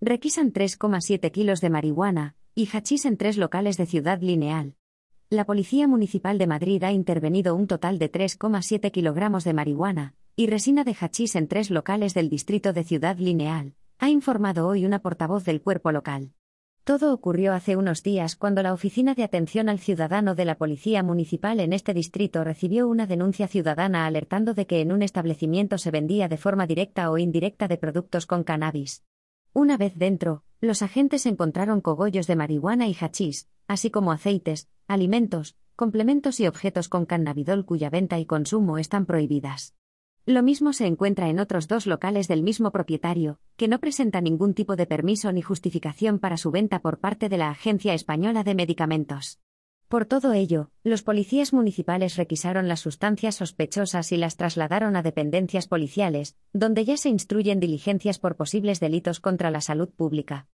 Requisan 3,7 kilos de marihuana y hachís en tres locales de Ciudad Lineal. La Policía Municipal de Madrid ha intervenido un total de 3,7 kilogramos de marihuana y resina de hachís en tres locales del distrito de Ciudad Lineal, ha informado hoy una portavoz del cuerpo local. Todo ocurrió hace unos días cuando la Oficina de Atención al Ciudadano de la Policía Municipal en este distrito recibió una denuncia ciudadana alertando de que en un establecimiento se vendía de forma directa o indirecta de productos con cannabis. Una vez dentro, los agentes encontraron cogollos de marihuana y hachís, así como aceites, alimentos, complementos y objetos con cannabidol cuya venta y consumo están prohibidas. Lo mismo se encuentra en otros dos locales del mismo propietario, que no presenta ningún tipo de permiso ni justificación para su venta por parte de la Agencia Española de Medicamentos. Por todo ello, los policías municipales requisaron las sustancias sospechosas y las trasladaron a dependencias policiales, donde ya se instruyen diligencias por posibles delitos contra la salud pública.